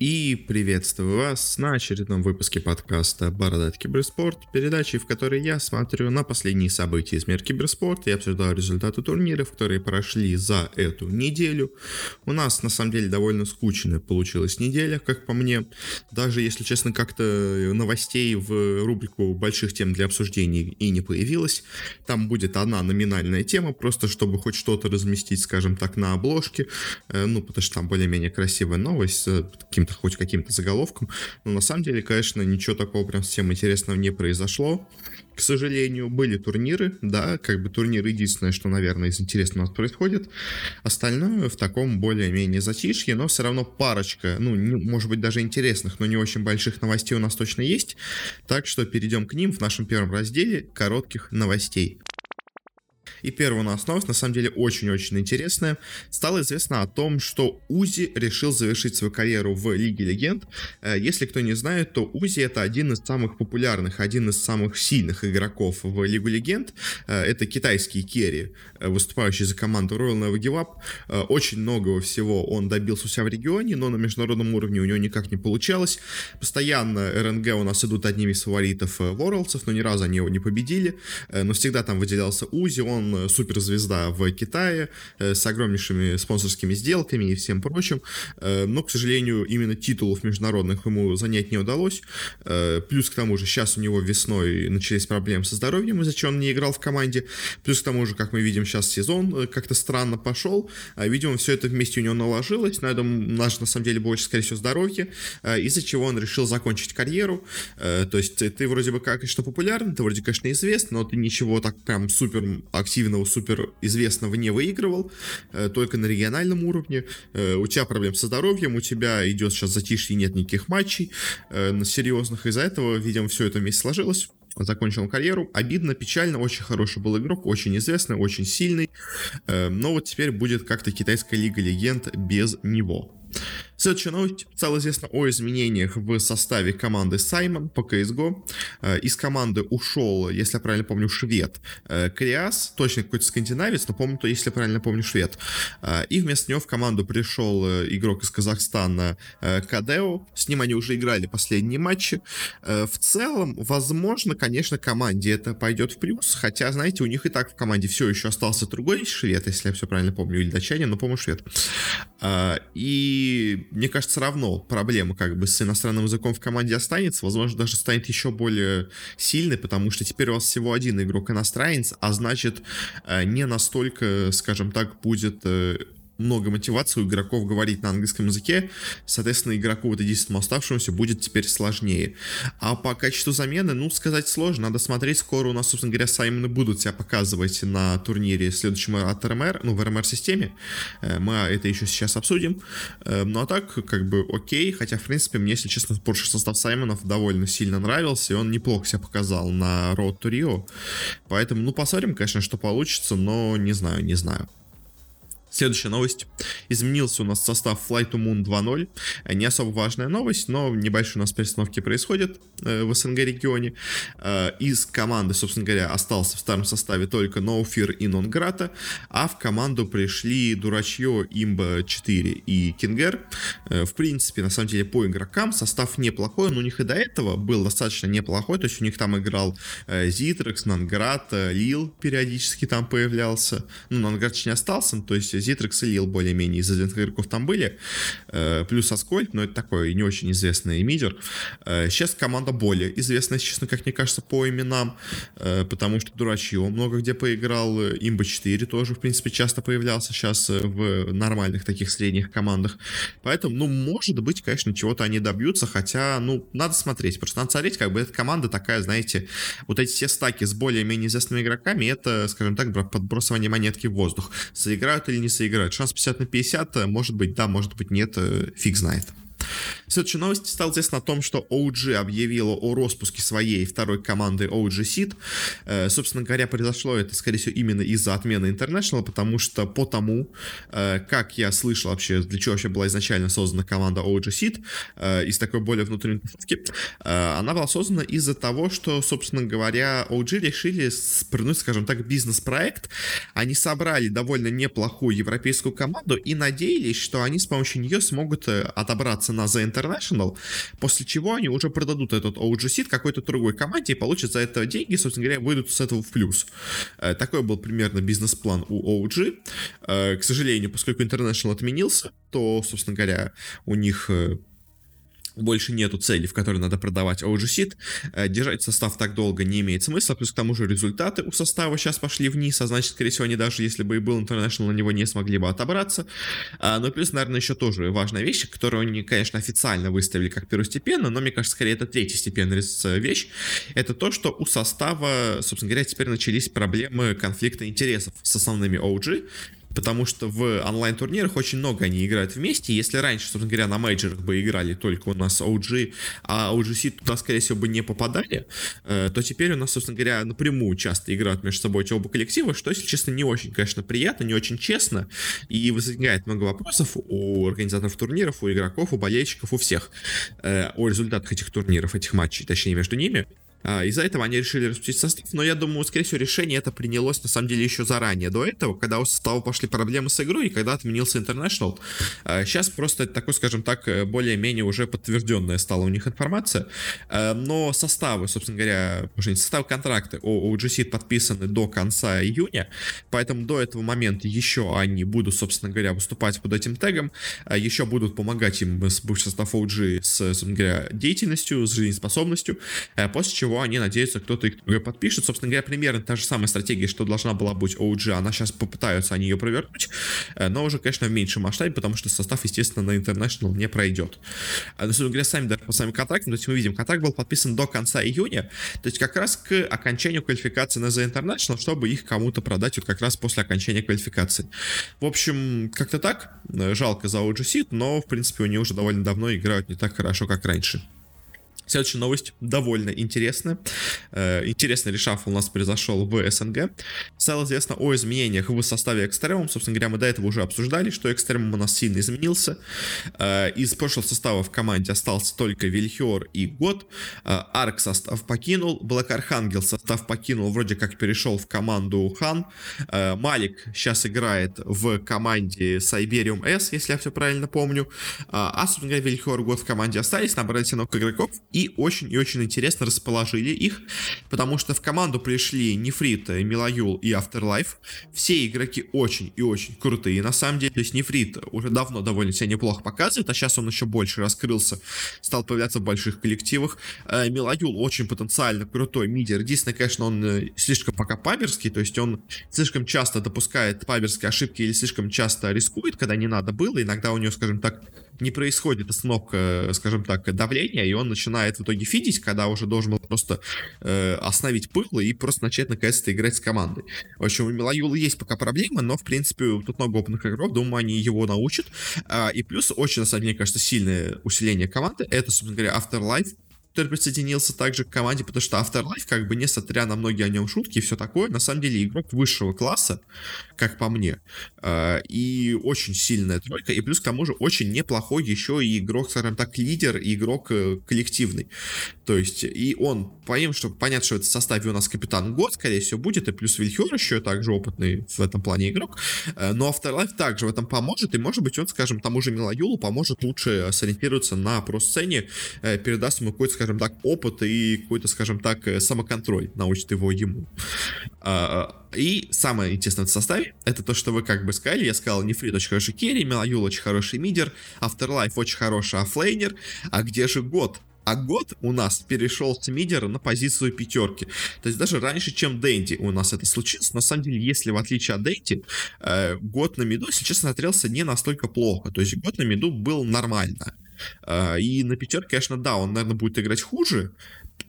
E Приветствую вас на очередном выпуске подкаста «Бородать киберспорт», передачи, в которой я смотрю на последние события из мира киберспорта и обсуждаю результаты турниров, которые прошли за эту неделю. У нас, на самом деле, довольно скучная получилась неделя, как по мне. Даже, если честно, как-то новостей в рубрику больших тем для обсуждений и не появилось. Там будет одна номинальная тема, просто чтобы хоть что-то разместить, скажем так, на обложке. Э, ну, потому что там более-менее красивая новость с каким каким-то, хоть каким-то заголовком. Но на самом деле, конечно, ничего такого прям совсем интересного не произошло. К сожалению, были турниры, да, как бы турниры единственное, что, наверное, из интересного у нас происходит. Остальное в таком более-менее затишье, но все равно парочка, ну, не, может быть, даже интересных, но не очень больших новостей у нас точно есть. Так что перейдем к ним в нашем первом разделе коротких новостей. И первая у нас новость, на самом деле, очень-очень интересная. Стало известно о том, что Узи решил завершить свою карьеру в Лиге Легенд. Э, если кто не знает, то Узи это один из самых популярных, один из самых сильных игроков в Лигу Легенд. Э, это китайский керри, э, выступающий за команду Royal Never Give Up. Очень многого всего он добился у себя в регионе, но на международном уровне у него никак не получалось. Постоянно РНГ у нас идут одними из фаворитов Ворлдсов, но ни разу они его не победили. Но всегда там выделялся Узи, он э, суперзвезда в Китае э, с огромнейшими спонсорскими сделками и всем прочим, э, но, к сожалению, именно титулов международных ему занять не удалось. Плюс к тому же сейчас у него весной начались проблемы со здоровьем, из-за чего он не играл в команде. Плюс к тому же, как мы видим, сейчас сезон как-то странно пошел. Видимо, все это вместе у него наложилось. На этом наш, на самом деле, больше, скорее всего, здоровье, из-за чего он решил закончить карьеру. То есть ты вроде бы как, конечно, популярный, ты вроде, конечно, известный, но ты ничего так прям супер активно активного, супер известного не выигрывал, э, только на региональном уровне. Э, у тебя проблем со здоровьем, у тебя идет сейчас затишье, нет никаких матчей э, серьезных. Из-за этого, видимо, все это вместе сложилось закончил карьеру. Обидно, печально, очень хороший был игрок, очень известный, очень сильный. Но вот теперь будет как-то китайская лига легенд без него. Следующая новость. Стало известно о изменениях в составе команды Саймон по CSGO. Э, из команды ушел, если я правильно помню, швед э, Криас, точно какой-то скандинавец, но помню, то, если я правильно помню, швед. Э, и вместо него в команду пришел игрок из Казахстана Кадео. С ним они уже играли последние матчи. В целом, возможно, конечно, команде это пойдет в плюс, хотя, знаете, у них и так в команде все еще остался другой швед, если я все правильно помню, или датчанин, но, по-моему, швед. И мне кажется, равно проблема как бы с иностранным языком в команде останется, возможно, даже станет еще более сильной, потому что теперь у вас всего один игрок иностранец, а значит, э, не настолько, скажем так, будет э, много мотивации у игроков говорить на английском языке, соответственно, игроку вот единственному оставшемуся будет теперь сложнее. А по качеству замены, ну, сказать сложно, надо смотреть, скоро у нас, собственно говоря, Саймоны будут себя показывать на турнире следующем от РМР, ну, в РМР-системе, э, мы это еще сейчас обсудим, э, ну, а так, как бы, окей, хотя, в принципе, мне, если честно, прошлый состав Саймонов довольно сильно нравился, и он неплохо себя показал на Road to Rio, поэтому, ну, посмотрим, конечно, что получится, но не знаю, не знаю. Следующая новость. Изменился у нас состав Flight to Moon 2.0. Не особо важная новость, но небольшие у нас перестановки происходят э, в СНГ регионе. Э, из команды, собственно говоря, остался в старом составе только No Fear и Нонграта, а в команду пришли Дурачье, Имба 4 и Кингер. Э, в принципе, на самом деле, по игрокам состав неплохой, но у них и до этого был достаточно неплохой, то есть у них там играл Зитрекс, Нонград, Лил периодически там появлялся. Ну, Нонград не остался, то есть Зитрекс и Лил более-менее из известных игроков там были, э, плюс Аскольд, но это такой не очень известный мидер. Э, сейчас команда более известная, честно, как мне кажется, по именам, э, потому что Дурачье много где поиграл, Имба 4 тоже, в принципе, часто появлялся сейчас в нормальных таких средних командах. Поэтому, ну, может быть, конечно, чего-то они добьются, хотя, ну, надо смотреть. Просто надо смотреть, как бы эта команда такая, знаете, вот эти все стаки с более-менее известными игроками, это, скажем так, подбросывание монетки в воздух. Заиграют или не соиграют. Шанс 50 на 50, э, может быть, да, может быть, нет, э, фиг знает. Следующая новость стала известна о том, что OG объявила о распуске своей второй команды OG Seed. Э, собственно говоря, произошло это, скорее всего, именно из-за отмены International, потому что по тому, э, как я слышал вообще, для чего вообще была изначально создана команда OG Seed, э, из такой более внутренней тусовки, она была создана из-за того, что, собственно говоря, OG решили спрыгнуть, скажем так, бизнес-проект. Они собрали довольно неплохую европейскую команду и надеялись, что они с помощью нее смогут отобраться на The International, после чего они уже продадут этот OG какой-то другой команде и получат за это деньги, собственно говоря, выйдут с этого в плюс. Э, такой был примерно бизнес-план у OG. Э, к сожалению, поскольку International отменился, то, собственно говоря, у них больше нету цели, в которой надо продавать OG Seed. Э, держать состав так долго не имеет смысла, плюс к тому же результаты у состава сейчас пошли вниз, а значит, скорее всего, они даже если бы и был International, на него не смогли бы отобраться. А, ну плюс, наверное, еще тоже важная вещь, которую они, конечно, официально выставили как первостепенно, но мне кажется, скорее это третьестепенная вещь, это то, что у состава, собственно говоря, теперь начались проблемы конфликта интересов с основными OG, потому что в онлайн-турнирах очень много они играют вместе. Если раньше, собственно говоря, на мейджорах бы играли только у нас OG, а OGC туда, скорее всего, бы не попадали, э, то теперь у нас, собственно говоря, напрямую часто играют между собой эти оба коллектива, что, если честно, не очень, конечно, приятно, не очень честно, и возникает много вопросов у организаторов турниров, у игроков, у болельщиков, у всех э, о результатах этих турниров, этих матчей, точнее, между ними. А, из-за этого они решили распустить состав, но я думаю, скорее всего, решение это принялось на самом деле еще заранее, до этого, когда у состава пошли проблемы с игрой и когда отменился International. Сейчас просто такой, скажем так, э, более-менее уже подтвержденная стала у них информация, а, но составы, собственно говоря, уже не составы контракты у OGC подписаны до конца июня, поэтому до этого момента еще они будут, собственно говоря, выступать под этим тегом, а, еще будут помогать им с бывший состав OG с, собственно говоря, деятельностью, с жизнеспособностью, после чего чего они надеются, кто-то их подпишет. Собственно говоря, примерно та же самая стратегия, что должна была быть OG, она сейчас попытаются они ее провернуть, э, но уже, конечно, в меньшем масштабе, потому что состав, естественно, на International не пройдет. А, но, собственно говоря, сами, даже по самим контрактам, то есть мы видим, контракт был подписан до конца июня, то есть как раз к окончанию квалификации на The International, чтобы их кому-то продать вот как раз после окончания квалификации. В общем, как-то так, э, жалко за OG но, в принципе, они уже довольно давно играют не так хорошо, как раньше. Следующая новость довольно интересная. Э, интересный решафл у нас произошел в СНГ. Стало известно о изменениях в составе Экстремум. Собственно говоря, мы до этого уже обсуждали, что Экстремум у нас сильно изменился. Э, из прошлого состава в команде остался только Вильхиор и Год. Э, Арк состав покинул. Блэк Архангел состав покинул, вроде как перешел в команду Хан. Малик сейчас играет в команде Сайбериум С, если я все правильно помню. А, собственно говоря, Вильхиор и Год в команде остались, набрали новых игроков очень и очень интересно расположили их, потому что в команду пришли Нефрит, Милаюл и Afterlife. Все игроки очень и очень крутые, на самом деле. То есть Нефрит уже давно довольно себя неплохо показывает, а сейчас он еще больше раскрылся, стал появляться в больших коллективах. Э, Милаюл очень потенциально крутой мидер. Единственное, конечно, он э, слишком пока паберский, то есть он слишком часто допускает паберские ошибки или слишком часто рискует, когда не надо было. Иногда у него, скажем так, не происходит остановка, скажем так, давления, и он начинает в итоге фидить, когда уже должен был просто э, остановить пыл и просто начать наконец-то играть с командой. В общем, у Милаюла есть пока проблемы, но, в принципе, тут много опытных игроков, думаю, они его научат. А, и плюс, очень, на самом деле, мне кажется, сильное усиление команды, это, собственно говоря, Afterlife, который присоединился также к команде, потому что Afterlife, как бы несмотря на многие о нем шутки и все такое, на самом деле игрок высшего класса, как по мне, а, и очень сильная тройка, и плюс к тому же очень неплохой еще и игрок, скажем так, лидер и игрок э, коллективный. То есть, и он, помимо, что понятно, что в составе у нас капитан Год, скорее всего, будет, и плюс Вильхер еще также опытный в этом плане игрок, э, но Afterlife также в этом поможет, и может быть он, скажем, тому же Милаюлу поможет лучше сориентироваться на про-сцене, э, передаст ему какой-то, скажем так, опыт и какой-то, скажем так, самоконтроль научит его ему. А, и самое интересное в составе, это то, что вы как бы сказали, я сказал, Нефрит очень хороший керри, Милаюл очень хороший мидер, Afterlife очень хороший оффлейнер, а где же год? А год у нас перешел с мидера на позицию пятерки. То есть даже раньше, чем Дэнди у нас это случилось. На самом деле, если в отличие от Дэнди, э, год на миду, если честно, смотрелся не настолько плохо. То есть год на миду был нормально. Э, и на пятерке, конечно, да, он, наверное, будет играть хуже,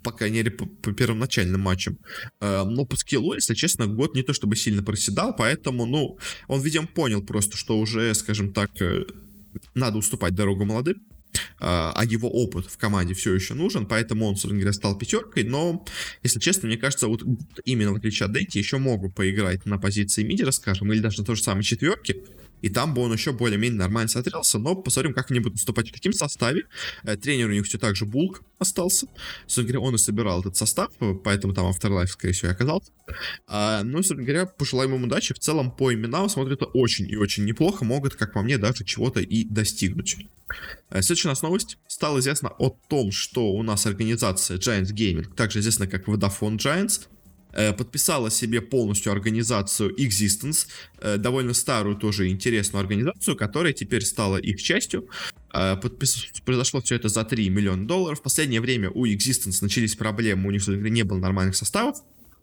по крайней мере, по, по первоначальным матчам. Э, но по скиллу, если честно, год не то чтобы сильно проседал, поэтому, ну, он, видимо, понял просто, что уже, скажем так, э, надо уступать дорогу молодым, э, а его опыт в команде все еще нужен, поэтому он, собственно говоря, стал пятеркой, но, если честно, мне кажется, вот именно в отличие от Дэнти, еще могут поиграть на позиции мидера, скажем, или даже на той же самой четверке, и там бы он еще более-менее нормально смотрелся, но посмотрим, как они будут выступать в таком составе. Э, тренер у них все так же Булк остался. Собственно говоря, он и собирал этот состав, поэтому там Afterlife, скорее всего, и оказался. А, ну, собственно говоря, пожелаем им удачи. В целом, по именам смотрится очень и очень неплохо. Могут, как по мне, даже чего-то и достигнуть. Э, следующая у нас новость. Стало известно о том, что у нас организация Giants Gaming, также известна как Vodafone Giants, э, подписала себе полностью организацию Existence, э, довольно старую тоже интересную организацию, которая теперь стала их частью. Э, подпис... Произошло все это за 3 миллиона долларов. В последнее время у Existence начались проблемы, у них, собственно не было нормальных составов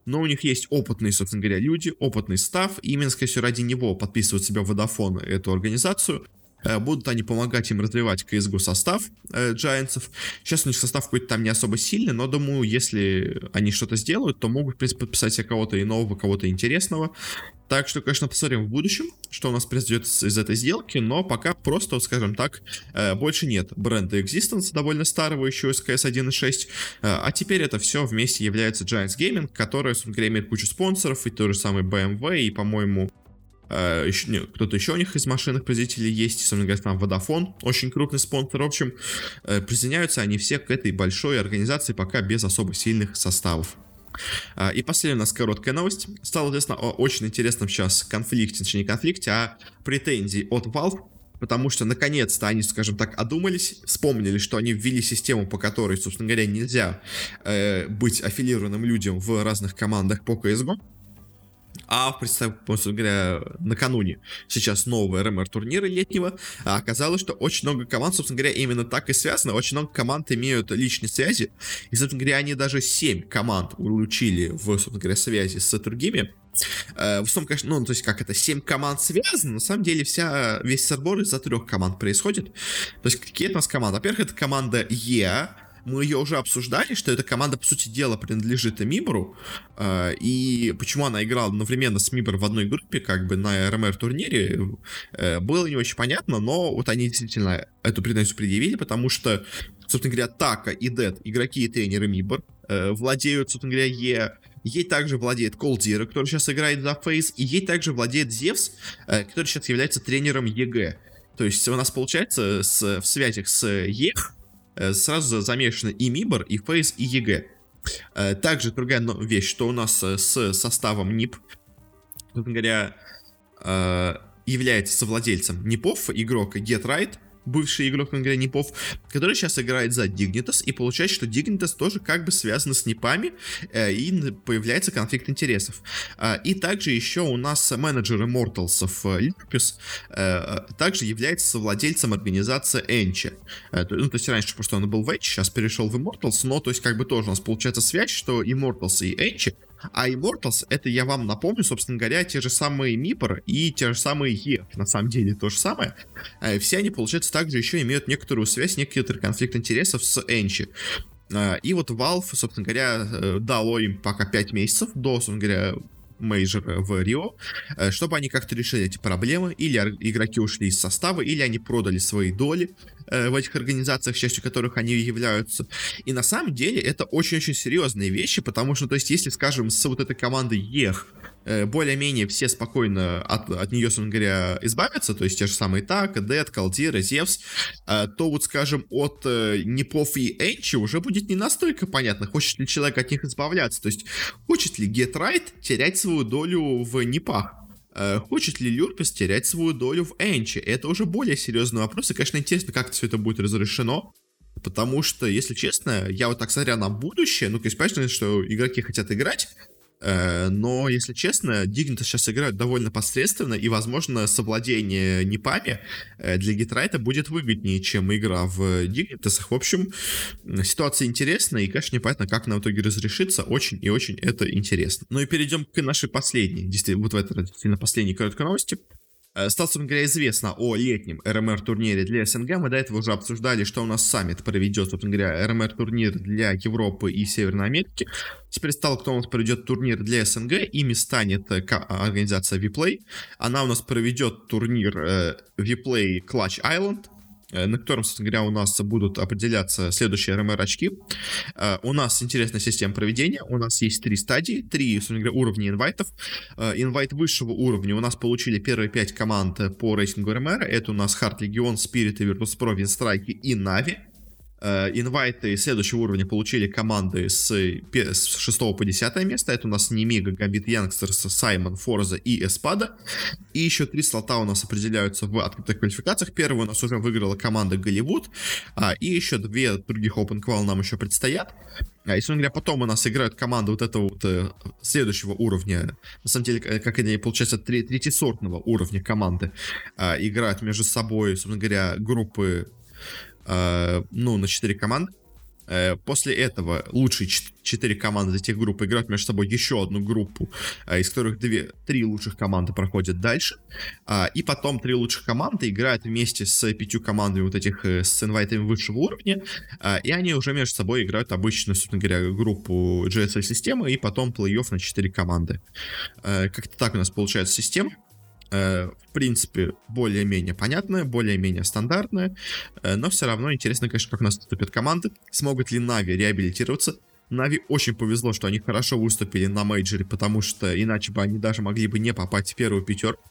но у них есть опытные, собственно говоря, люди, опытный став, и именно, скорее всего, ради него подписывают себя Vodafone, эту организацию, э, Будут они помогать им развивать CSGO состав э. Сейчас у них состав какой-то там не особо сильный, но думаю, если они что-то сделают, то могут, в принципе, подписать себе кого-то иного, кого-то интересного. Так что, конечно, посмотрим в будущем, что у нас произойдет из этой сделки, но пока просто, скажем так, э, больше нет бренда Existence, довольно старого еще из CS 1.6, э, а теперь это все вместе является Giants Gaming, который, собственно имеет кучу спонсоров, и то же самое BMW, и, по-моему, э, еще, кто-то еще у них из машинных производителей есть, собственно говоря, там Vodafone, очень крупный спонсор. В общем, uh, присоединяются они все к этой большой организации пока без особо сильных составов. А, и последняя у нас короткая новость. Стало известно о очень интересном сейчас конфликте, точнее не конфликте, а претензии от Valve потому что наконец-то они, скажем так, одумались, вспомнили, что они ввели систему, по которой, собственно говоря, нельзя э, быть аффилированным людям в разных командах по CSGO. А, представь, говоря, накануне сейчас нового РМР турнира летнего, а оказалось, что очень много команд, собственно говоря, именно так и связано. Очень много команд имеют личные связи. И, собственно говоря, они даже 7 команд улучили в, собственно говоря, связи с другими. Э, в основном, конечно, ну, то есть, как это, 7 команд связаны, на самом деле вся, весь сорбор из-за трех команд происходит. То есть, какие это у нас команды? Во-первых, это команда Е, мы ее уже обсуждали, что эта команда, по сути дела, принадлежит Мибору, э, и почему она играла одновременно с Мибор в одной группе, как бы на РМР-турнире, э, было не очень понятно, но вот они действительно эту претензию предъявили, потому что, собственно говоря, Така и Dead, игроки и тренеры MIBR, э, владеют, собственно говоря, Yeah, Yeah также владеет Coldzera, который сейчас играет за FaZe, и Yeah также владеет Зевс, э, который сейчас является тренером EG. То есть у нас получается с, в связях с ЕХ сразу замешаны и MIBR, и FaZe, и EG. Э, также другая вещь, что у нас э, с составом НИП, говоря, является совладельцем НИПов игрок GeT_RiGhT, бывший игрок Ангря Непов, который сейчас играет за Dignitas, и получается, что Dignitas тоже как бы связан с Непами, э, и появляется конфликт интересов. Э, и также еще у нас менеджер Immortals Липис э, также является владельцем организации Энчи. Э, ну, то есть раньше просто он был в Энчи, сейчас перешел в Immortals, но то есть как бы тоже у нас получается связь, что Immortals и Энчи а Immortals, это я вам напомню, собственно говоря, те же самые Мипор и те же самые Е, на самом деле то же самое. Э, все они, получается, также еще имеют некоторую связь, некоторый конфликт интересов с Энчи. Э, и вот Valve, собственно говоря, э, дало им пока 5 месяцев до, собственно говоря, мейджор в Рио, чтобы они как-то решили эти проблемы, или игроки ушли из состава, или они продали свои доли э, в этих организациях, частью которых они являются. И на самом деле это очень-очень серьезные вещи, потому что, то есть, если, скажем, с вот этой командой ЕХ Э, более-менее все спокойно от, от нее, собственно говоря, избавятся, то есть те же самые Taco, Dead, Coldzera, Zews, э, то вот, скажем, от э, Непов и Энчи уже будет не настолько понятно, хочет ли человек от них избавляться, то есть хочет ли Right терять свою долю в Непах. Хочет ли Люрпис терять свою долю в Энчи? Это уже более серьезный вопрос, и, конечно, интересно, как все это будет разрешено. Потому что, если честно, я вот так смотря на будущее, ну, конечно, что игроки хотят играть, Э, но, если честно, Дигнита сейчас играют довольно посредственно, и, возможно, совладение Непами э, для Гитрайта будет выгоднее, чем игра в Дигнитасах. В общем, ситуация интересная, и, конечно, непонятно, как она в итоге разрешится. Очень и очень это интересно. Ну и перейдем к нашей последней, действительно, вот в этой действительно последней короткой новости. Э, собственно говоря, известно о летнем РМР-турнире для СНГ. Мы до этого уже обсуждали, что у нас саммит проведет, собственно говоря, РМР-турнир для Европы и Северной Америки. Теперь стало, кто у нас проведет турнир для СНГ. Ими станет э, организация WePlay. Она у нас проведет турнир э, WePlay Clutch Island. Э, на котором, собственно говоря, у нас будут определяться следующие РМР-очки. Э, у нас интересная система проведения. У нас есть три стадии, три, собственно говоря, уровня инвайтов. Э, инвайт высшего уровня у нас получили первые пять команд по рейтингу РМР. Это у нас Hard Legion, Spirit, Virtus.pro, Винстрайки и Нави. Э, инвайты следующего уровня получили команды с, с 6 по 10 место. Это у нас Немига, Gambit Youngsters, Syman, forZe и Espada. И еще три слота у нас определяются в открытых квалификациях. Первую у нас уже выиграла команда Голливуд. А, и еще две других Open Qual нам еще предстоят. А если говоря, потом у нас играют команды вот этого вот э, следующего уровня, на самом деле, как они, получается, тре- третьесортного уровня команды, э, играют между собой, собственно говоря, группы Э, ну, на 4 команды. Э, после этого лучшие 4 команды этих групп играют между собой еще одну группу, э, из которых 2, 3 лучших команды проходят дальше. И потом 3 лучших команды играют вместе с 5 командами вот этих с инвайтами высшего уровня. И они уже между собой играют обычную, собственно говоря, группу GSL-системы и потом плей-офф на 4 команды. Как-то так у нас получается система. Э, в принципе, более-менее понятная, более-менее стандартная, э, но все равно интересно, конечно, как у нас выступят команды, смогут ли Нави реабилитироваться. Нави очень повезло, что они хорошо выступили на мейджоре, потому что иначе бы они даже могли бы не попасть в первую пятерку.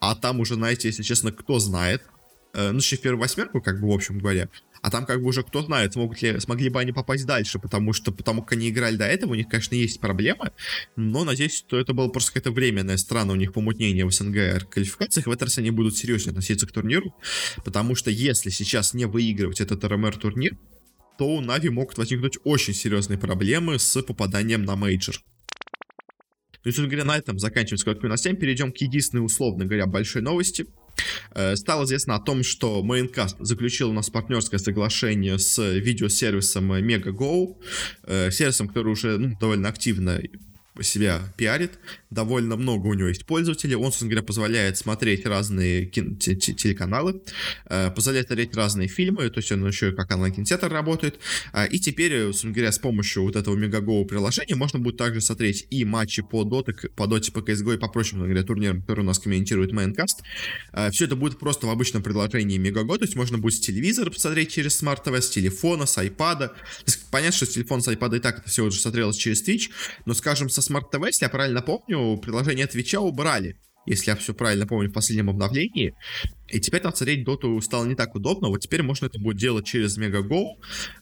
А там уже, знаете, если честно, кто знает, э, ну, еще в первую восьмерку, как бы, в общем говоря, а там как бы уже кто знает, смогут ли, смогли бы они попасть дальше, потому что потому как они играли до этого, у них, конечно, есть проблемы, но надеюсь, что это было просто какая-то временная страна у них помутнение в СНГ квалификациях, в этот раз они будут серьезнее относиться к турниру, потому что если сейчас не выигрывать этот РМР турнир, то у Нави могут возникнуть очень серьезные проблемы с попаданием на мейджор. То есть, говоря, на этом заканчиваем с короткими новостями, перейдем к единственной, условно говоря, большой новости — стало известно о том, что Maincast заключил у нас партнерское соглашение с видеосервисом Megogo, э, сервисом, который уже ну, довольно активно себя пиарит, довольно много у него есть пользователей, он, собственно говоря, позволяет смотреть разные телеканалы, э, позволяет смотреть разные фильмы, то есть он еще как онлайн-кинотеатр работает, а, и теперь, собственно говоря, с помощью вот этого Мегаго приложения можно будет также смотреть и матчи по Dota, по Dota, по CSGO и по прочим, говоря, турнирам, которые у нас комментирует Майнкаст. А, Все это будет просто в обычном приложении Мегаго, то есть можно будет с телевизора посмотреть через TV, с телефона, с iPad. Понятно, что с телефона, с iPad и так это все уже смотрелось через Twitch, но, скажем, со Smart TV, если я правильно помню, приложение Твича убрали если я все правильно помню, в последнем обновлении. И теперь там смотреть доту стало не так удобно. Вот теперь можно это будет делать через Мегаго.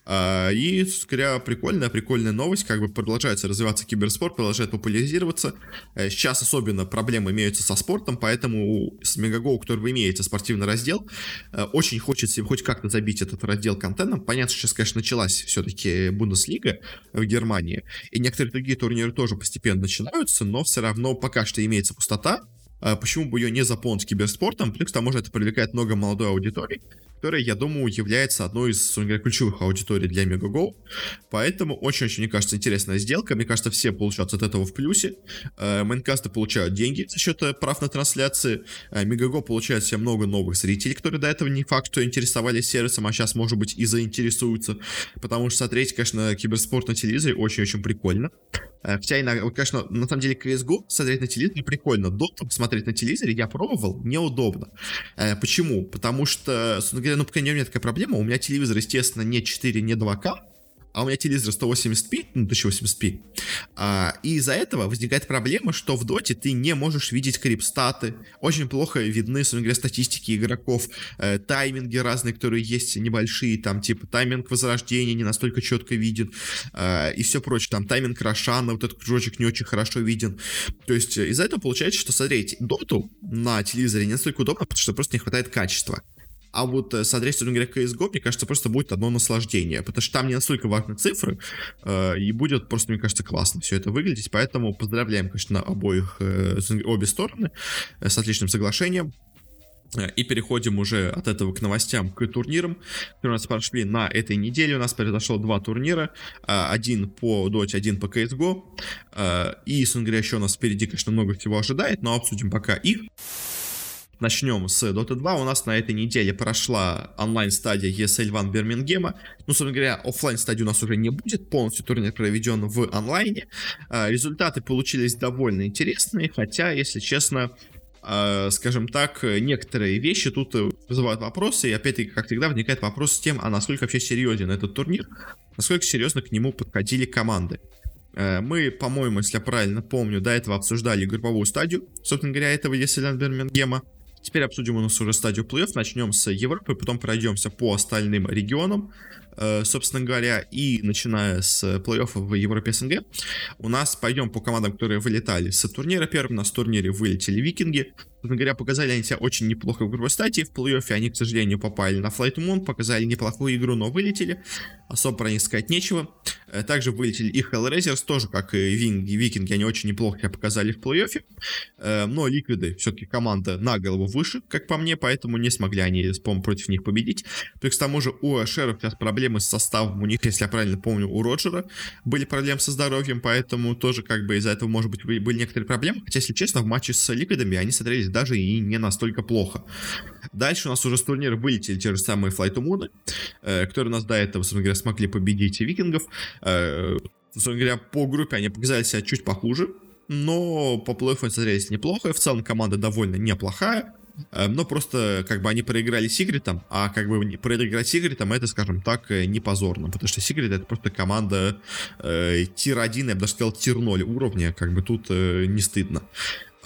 А, и, скорее, прикольная, прикольная новость. Как бы продолжается развиваться киберспорт, продолжает популяризироваться. Э, сейчас особенно проблемы имеются со спортом, поэтому с Мегаго, который имеется спортивный раздел, э, очень хочется хоть как-то забить этот раздел контентом. Понятно, сейчас, конечно, началась все-таки Бундеслига в Германии, и некоторые другие турниры тоже постепенно начинаются, но все равно пока что имеется пустота. А почему бы ее не заполнить киберспортом? Плюс к тому же это привлекает много молодой аудитории, которая, я думаю, является одной из говоря, ключевых аудиторий для Megago. Поэтому очень-очень, мне кажется, интересная сделка. Мне кажется, все получают от этого в плюсе. Э, Майнкасты получают деньги за счет э, прав на трансляции. Megago получает себе много новых зрителей, которые до этого не факт, что интересовались сервисом, а сейчас, может быть, и заинтересуются. Потому что смотреть, конечно, киберспорт на телевизоре очень-очень прикольно. Э, хотя, конечно, на самом деле CSGO смотреть на телевизоре прикольно. Dota смотреть на телевизоре я пробовал, неудобно. Э, почему? Потому что, ну, по крайней мере, у меня такая проблема. У меня телевизор, естественно, не 4, не 2К а у меня телевизор 180p, ну, 1080p, а, и из-за этого возникает проблема, что в доте ты не можешь видеть крипстаты, очень плохо видны, собственно говоря, статистики игроков, э, тайминги разные, которые есть небольшие, там, типа, тайминг возрождения не настолько четко виден, э, и все прочее, там, тайминг Рошана, вот этот кружочек не очень хорошо виден, то есть из-за этого получается, что смотреть доту на телевизоре не настолько удобно, потому что просто не хватает качества. А вот э, смотреть, собственно говоря, CSGO, мне кажется, просто будет одно наслаждение, потому что там не настолько важны цифры, э, и будет просто, мне кажется, классно все это выглядеть, поэтому поздравляем, конечно, обоих, э, обе стороны э, с отличным соглашением. Э, и переходим уже от этого к новостям, к турнирам, которые у нас прошли на этой неделе. У нас произошло два турнира. Э, один по Dota, один по CSGO. И, собственно еще у нас впереди, конечно, много всего ожидает, но обсудим пока их. Начнем с Dota 2. У нас на этой неделе прошла онлайн-стадия ESL One Бирмингема. Ну, собственно говоря, офлайн стадии у нас уже не будет. Полностью турнир проведен в онлайне. А, результаты получились довольно интересные, хотя, если честно, а, скажем так, некоторые вещи тут вызывают вопросы, и опять-таки, как всегда, возникает вопрос с тем, а насколько вообще серьезен этот турнир, насколько серьезно к нему подходили команды. А, мы, по-моему, если я правильно помню, до этого обсуждали групповую стадию, собственно говоря, этого Еселян Бирмингема. Теперь обсудим у нас уже стадию плей-офф. Начнем с Европы, потом пройдемся по остальным регионам. Э, собственно говоря, и начиная с плей-оффа в Европе СНГ, у нас пойдем по командам, которые вылетали с турнира. Первым у нас в турнире вылетели Викинги, Собственно говоря, показали они себя очень неплохо в групповой стадии. В плей-оффе они, к сожалению, попали на Flight Moon, показали неплохую игру, но вылетели. Особо про них сказать нечего. Э, также вылетели и Hellraisers, тоже как и Винги, Викинги, они очень неплохо себя показали в плей-оффе. Э, но Ликвиды все-таки команда на голову выше, как по мне, поэтому не смогли они, против них победить. Плюс к тому же у Шеров сейчас проблемы с составом. У них, если я правильно помню, у Роджера были проблемы со здоровьем, поэтому тоже как бы из-за этого, может быть, были некоторые проблемы. Хотя, если честно, в матче с Ликвидами они смотрелись даже и не настолько плохо. Дальше у нас уже с турнира вылетели те же самые Flight Moon, э, которые у нас до этого, собственно говоря, смогли победить викингов. Э, собственно говоря, по группе они показали себя чуть похуже, но по плей-оффу смотрелись неплохо. В целом команда довольно неплохая. Э, но просто как бы они проиграли Secret'ам, а как бы проиграть Secret'ам это, скажем так, э, не позорно, потому что Сигрит это просто команда э, тир-1, я бы даже сказал тир-0 уровня, как бы тут э, не стыдно.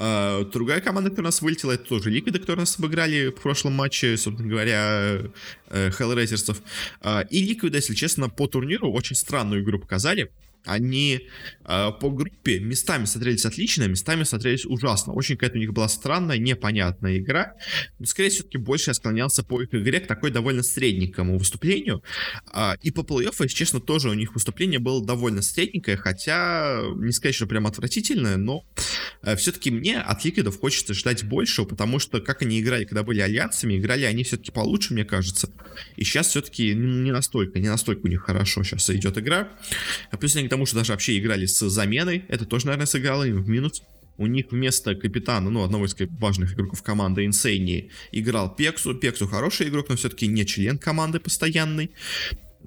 А, другая команда, которая у нас вылетела, это тоже Ликвиды, которые нас обыграли в прошлом матче, собственно говоря, э, Hellraisers'ов. А, и Ликвиды, если честно, по турниру очень странную игру показали. Они э, по группе местами смотрелись отлично, местами смотрелись ужасно. Очень какая-то у них была странная, непонятная игра. Но, скорее, все-таки больше я склонялся по их игре к такой довольно средненькому выступлению. Э, и по плей-оффу, если честно, тоже у них выступление было довольно средненькое, хотя не сказать, что прям отвратительное, но э, все-таки мне от Ликвидов хочется ждать большего, потому что как они играли, когда были альянсами, играли они все-таки получше, мне кажется. И сейчас все-таки не настолько, не настолько у них хорошо сейчас идет игра. Плюс они тому, что даже вообще играли с заменой. Это тоже, наверное, сыграло им в минус. У них вместо капитана, ну, одного из важных игроков команды Инсейни, играл Пексу. Пексу хороший игрок, но все-таки не член команды постоянный.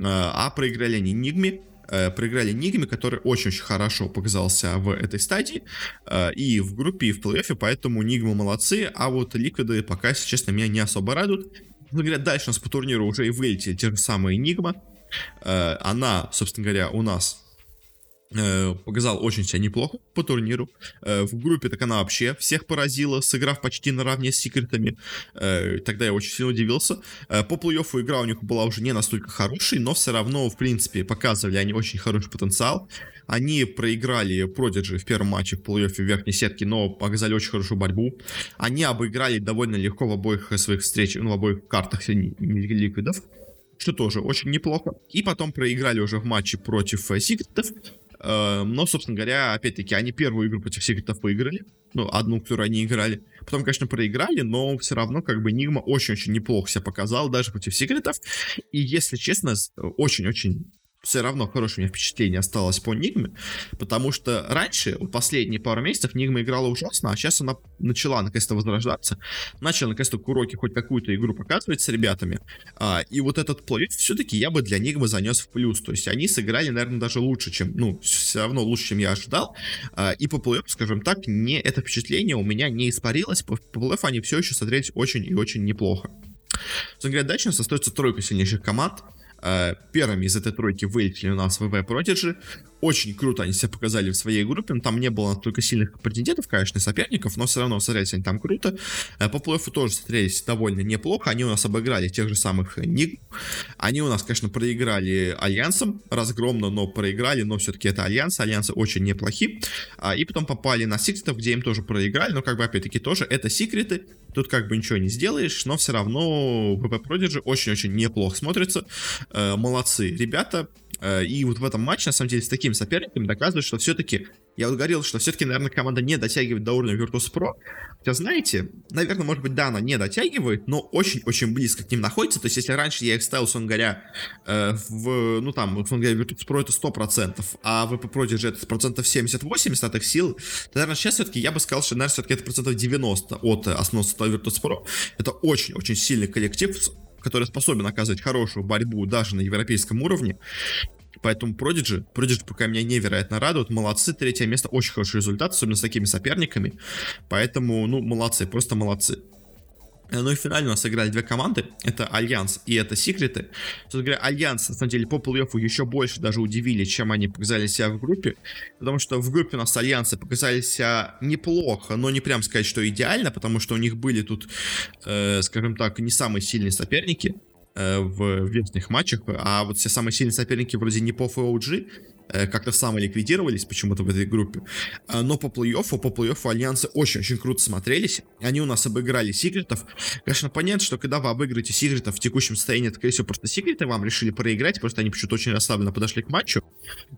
А, а проиграли они Нигме, э, проиграли Нигме, который очень-очень хорошо показался в этой стадии, э, и в группе, и в плей-оффе, поэтому Нигма молодцы, а вот Ликвиды пока, если честно, меня не особо радуют. Ну, говорят, дальше у нас по турниру уже и вылетели те же самые Нигма. Э, она, собственно говоря, у нас показал очень себя неплохо по турниру. Э, в группе так она вообще всех поразила, сыграв почти наравне с секретами. Э, тогда я очень сильно удивился. По плей-оффу игра у них была уже не настолько хорошей, но все равно, в принципе, показывали они очень хороший потенциал. Они проиграли Продиджи в первом матче в плей-оффе в верхней сетке, но показали очень хорошую борьбу. Они обыграли довольно легко в обоих своих встречах, ну, в обоих картах ликвидов что тоже очень неплохо. И потом проиграли уже в матче против секретов, но, собственно говоря, опять-таки, они первую игру против секретов выиграли. Ну, одну, которую они играли. Потом, конечно, проиграли, но все равно, как бы, Нигма очень-очень неплохо себя показал, даже против секретов. И, если честно, очень-очень все равно хорошее у меня впечатление осталось по Нигме, потому что раньше, последние пару месяцев, Нигма играла ужасно, а сейчас она начала наконец-то возрождаться, начала наконец-то Куроки хоть какую-то игру показывать с ребятами, а, и вот этот плей все-таки я бы для Нигмы занес в плюс, то есть они сыграли, наверное, даже лучше, чем, ну, все равно лучше, чем я ожидал, а, и по плей скажем так, не это впечатление у меня не испарилось, по, по плей они все еще смотрелись очень и очень неплохо. У нас остается тройка сильнейших команд, первыми из этой тройки вылетели у нас VP Prodigy. Очень круто они себя показали в своей группе. Там не было настолько сильных претендентов, конечно, соперников, но все равно смотрелись они там круто. Э, по плей тоже смотрелись довольно неплохо. Они у нас обыграли тех же самых Ник. Они у нас, конечно, проиграли Альянсом разгромно, но проиграли, но все-таки это Альянс. Альянсы очень неплохи. А, и потом попали на Сиксетов, где им тоже проиграли, но как бы опять-таки тоже это секреты. Тут как бы ничего не сделаешь, но все равно VP Prodigy очень-очень неплохо смотрится. Э, молодцы ребята. Э, и вот в этом матче, на самом деле, с таким соперником доказывают, что все-таки, я вот говорил, что все-таки, наверное, команда не дотягивает до уровня Virtus.pro. Хотя, знаете, наверное, может быть, да, она не дотягивает, но очень-очень близко к ним находится. То есть, если раньше я их ставил, условно говоря, э, в, ну там, условно говоря, Virtus.pro это 100%, а VP Prodigy это процентов 70-80 от их сил, то, наверное, сейчас все-таки я бы сказал, что, наверное, все-таки это процентов 90 от основного состава Virtus.pro. Это очень-очень сильный коллектив, который способен оказывать хорошую борьбу даже на европейском уровне. Поэтому Prodigy, Prodigy пока меня невероятно радует. Молодцы, третье место, очень хороший результат, особенно с такими соперниками. Поэтому, ну, молодцы, просто молодцы. Ну и финально у нас сыграли две команды. Это Альянс и это Секреты. Собственно говоря, Альянс, на самом деле, по плей-оффу еще больше даже удивили, чем они показали себя в группе. Потому что в группе у нас Альянсы показали себя неплохо, но не прям сказать, что идеально, потому что у них были тут, э, скажем так, не самые сильные соперники. э, в верхних матчах, а вот все самые сильные соперники вроде Непов и OG Э, как-то самоликвидировались почему-то в этой группе. А, но по плей-оффу, по плей-оффу альянсы очень-очень круто смотрелись. Они у нас обыграли секретов. Конечно, понятно, что когда вы обыграете секретов в текущем состоянии, это, скорее всего, просто секреты вам решили проиграть, просто они почему-то очень расслабленно подошли к матчу.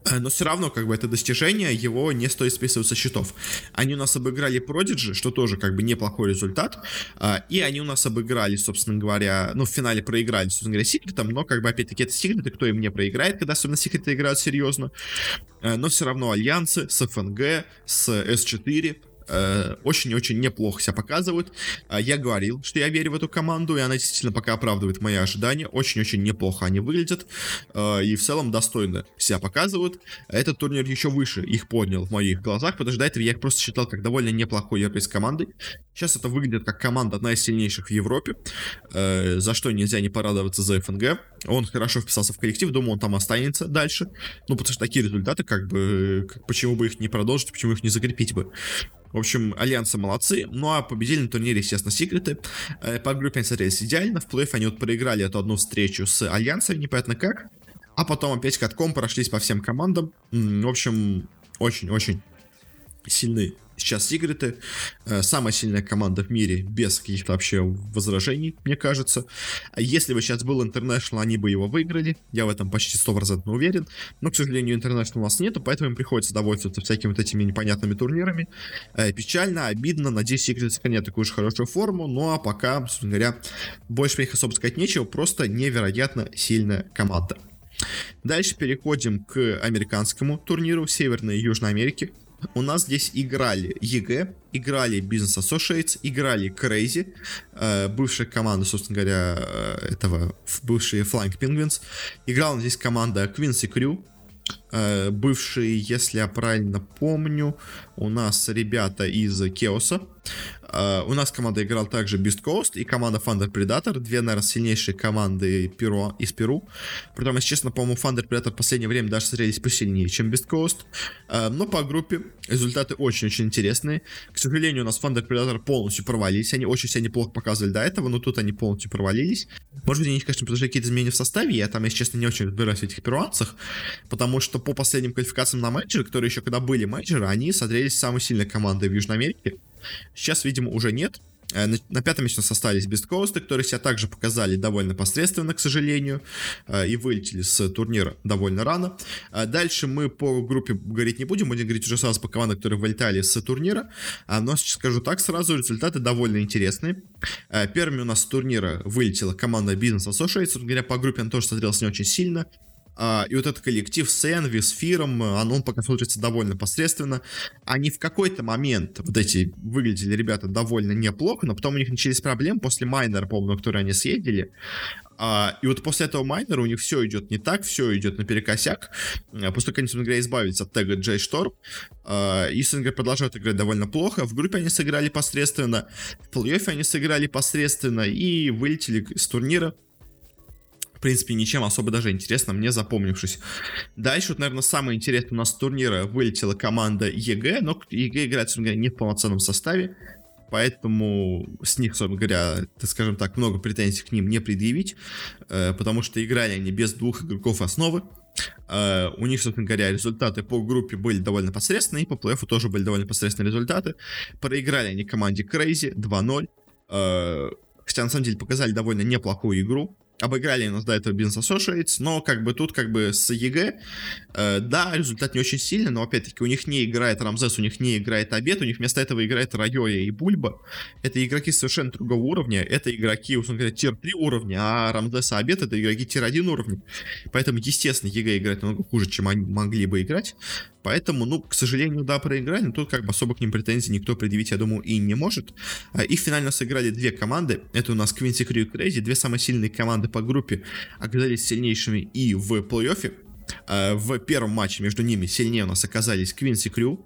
Э, но все равно, как бы, это достижение, его не стоит списывать со счетов. Они у нас обыграли Prodigy, что тоже, как бы, неплохой результат. А, и они у нас обыграли, собственно говоря, ну, в финале проиграли, собственно говоря, секретом, но, как бы, опять-таки, это секреты, кто им не проиграет, когда особенно секреты играют серьезно. Э, но все равно альянсы с ФНГ, с С4 э, очень-очень неплохо себя показывают. Э, я говорил, что я верю в эту команду, и она действительно пока оправдывает мои ожидания. Очень-очень неплохо они выглядят, и в целом достойно себя показывают. Этот турнир еще выше их поднял в моих глазах, потому что до этого я их просто считал как довольно неплохой европейской командой. Сейчас это выглядит как команда одна из сильнейших в Европе, за что нельзя не порадоваться за ФНГ. Он хорошо вписался в коллектив, думаю, он там останется дальше. Ну, потому что такие результаты, как бы, почему бы их не продолжить, почему их не закрепить бы. В общем, Альянсы молодцы. Ну а победили на турнире, естественно, Секреты. Э, по группе они смотрелись идеально. В плей они вот проиграли эту одну встречу с Альянсами, непонятно как. А потом опять катком прошлись по всем командам. В общем, очень-очень сильные сейчас секреты. Э, самая сильная команда в мире, без каких-то вообще возражений, мне кажется. Если бы сейчас был International, они бы его выиграли. Я в этом почти 100% уверен. Но, к сожалению, International у нас нету, поэтому им приходится довольствоваться всякими вот этими непонятными турнирами. Э, печально, обидно. Надеюсь, секреты сохранят такую же хорошую форму. Ну, а пока, собственно говоря, больше их особо сказать нечего. Просто невероятно сильная команда. Дальше переходим к американскому турниру Северной и Южной Америки у нас здесь играли EG, играли Business Associates, играли Crazy, э, бывшая команда, собственно говоря, э, этого, бывшие Flying Penguins. Играла здесь команда Quincy Crew, э, бывшие, если я правильно помню, у нас ребята из Кеоса. Uh, у нас команда играла также Beast Coast и команда Thunder Predator, две, наверное, сильнейшие команды Перу, из Перу. Притом, если честно, по-моему, Thunder Predator в последнее время даже смотрелись посильнее, чем Beast Coast. Uh, но по группе результаты очень-очень интересные. К сожалению, у нас Thunder Predator полностью провалились. Они очень себя неплохо показывали до этого, но тут они полностью провалились. Может быть, они, конечно, произошли какие-то изменения в составе. Я там, если честно, не очень разбираюсь в этих перуанцах, потому что по последним квалификациям на менеджеры, которые еще когда были менеджеры, они смотрелись самой сильной командой в Южной Америке. Сейчас, видимо, уже нет. Э, на пятом месте остались Beast Coast, которые себя также показали довольно посредственно, к сожалению, э, и вылетели с турнира довольно рано. Э, дальше мы по группе говорить не будем, будем говорить уже сразу по командам, которые вылетали с турнира. Но скажу так сразу, результаты довольно интересные. Первыми у нас с турнира вылетела команда Business Associates, говоря, по группе она тоже смотрелась не очень сильно. Uh, и вот этот коллектив с с Фиром, он, он пока смотрится довольно посредственно. Они в какой-то момент, вот эти выглядели ребята довольно неплохо, но потом у них начались проблемы после майнера, по-моему, на который они съездили. Uh, и вот после этого майнера у них все идет не так, все идет наперекосяк. Uh, после того, как они, собственно говоря, избавились от тега Джей Шторм, uh, и, собственно продолжают играть довольно плохо. В группе они сыграли посредственно, в плей-оффе они сыграли посредственно и вылетели с турнира принципе, ничем особо даже интересно мне запомнившись. Дальше, вот, наверное, самое интересное у нас турнира вылетела команда EG, но EG играет, собственно говоря, не в полноценном составе, поэтому с них, собственно говоря, так скажем так, много претензий к ним не предъявить, э, потому что играли они без двух игроков основы, Э, у них, собственно говоря, результаты по группе были довольно посредственные, и по плей-оффу тоже были довольно посредственные результаты. Проиграли они команде Crazy 2-0. Э, хотя, на самом деле, показали довольно неплохую игру обыграли нас до этого Business Associates, но как бы тут как бы с EG, э, да, результат не очень сильный, но опять-таки у них не играет Рамзес, у них не играет Обед, у них вместо этого играет Райоя и Бульба. Это игроки совершенно другого уровня, это игроки, условно говоря, тир-3 уровня, а Рамзес и Обед это игроки тир-1 уровня. Поэтому, естественно, EG играет намного хуже, чем они могли бы играть. Поэтому, ну, к сожалению, да, проиграли, но тут как бы особо к ним претензий никто предъявить, я думаю, и не может. А, их финально сыграли две команды. Это у нас Quincy Crew и CR4ZY, две самые сильные команды по группе оказались сильнейшими и в плей-оффе. А, в первом матче между ними сильнее у нас оказались Quincy Crew.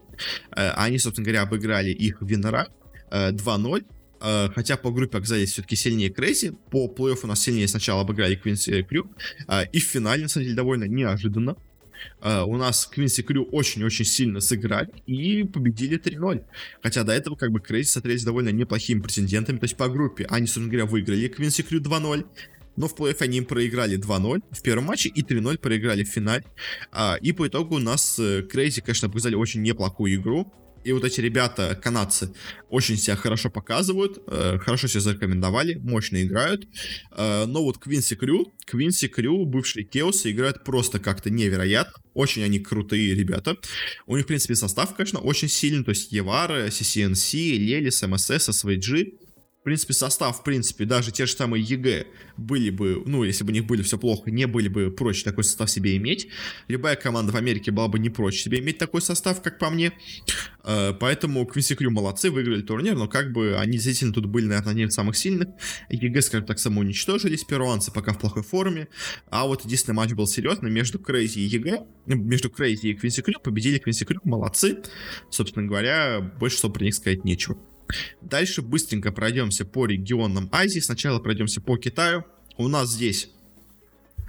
А, они, собственно говоря, обыграли их в винерах 2-0. Хотя по группе оказались все-таки сильнее CR4ZY. По плей-оффу у нас сильнее сначала обыграли Quincy Crew. И в финале, на самом деле, довольно неожиданно у нас Quincy Crew очень-очень сильно сыграли и победили 3-0. Хотя до этого как бы CR4ZY смотрелись довольно неплохими претендентами. То есть по группе они, собственно говоря, выиграли Quincy Crew 2-0. Но в плей-офф они им проиграли 2-0 в первом матче и 3-0 проиграли в финале. А, и по итогу у нас CR4ZY, конечно, показали очень неплохую игру. И вот эти ребята, канадцы, очень себя хорошо показывают, э, хорошо себя зарекомендовали, мощно играют. Э, но вот Quincy Crew, Quincy Crew, бывшие Chaos ы, играют просто как-то невероятно. Очень они крутые ребята. У них, в принципе, состав, конечно, очень сильный. То есть YawaR, CCnC, Lelis, MSS, в принципе, состав, в принципе, даже те же самые EG были бы, ну, если бы у них были все плохо, не были бы прочь такой состав себе иметь. Любая команда в Америке была бы не прочь себе иметь такой состав, как по мне. Э, поэтому Quincy Crew молодцы, выиграли турнир, но как бы они действительно тут были, наверное, одни из самых сильных. EG, скажем так, самоуничтожились, перуанцы пока в плохой форме. А вот единственный матч был серьезный между CR4ZY и EG, между CR4ZY и Quincy Crew, победили Quincy Crew, молодцы. Собственно говоря, больше что про них сказать нечего. Дальше быстренько пройдемся по регионам Азии. Сначала пройдемся по Китаю. У нас здесь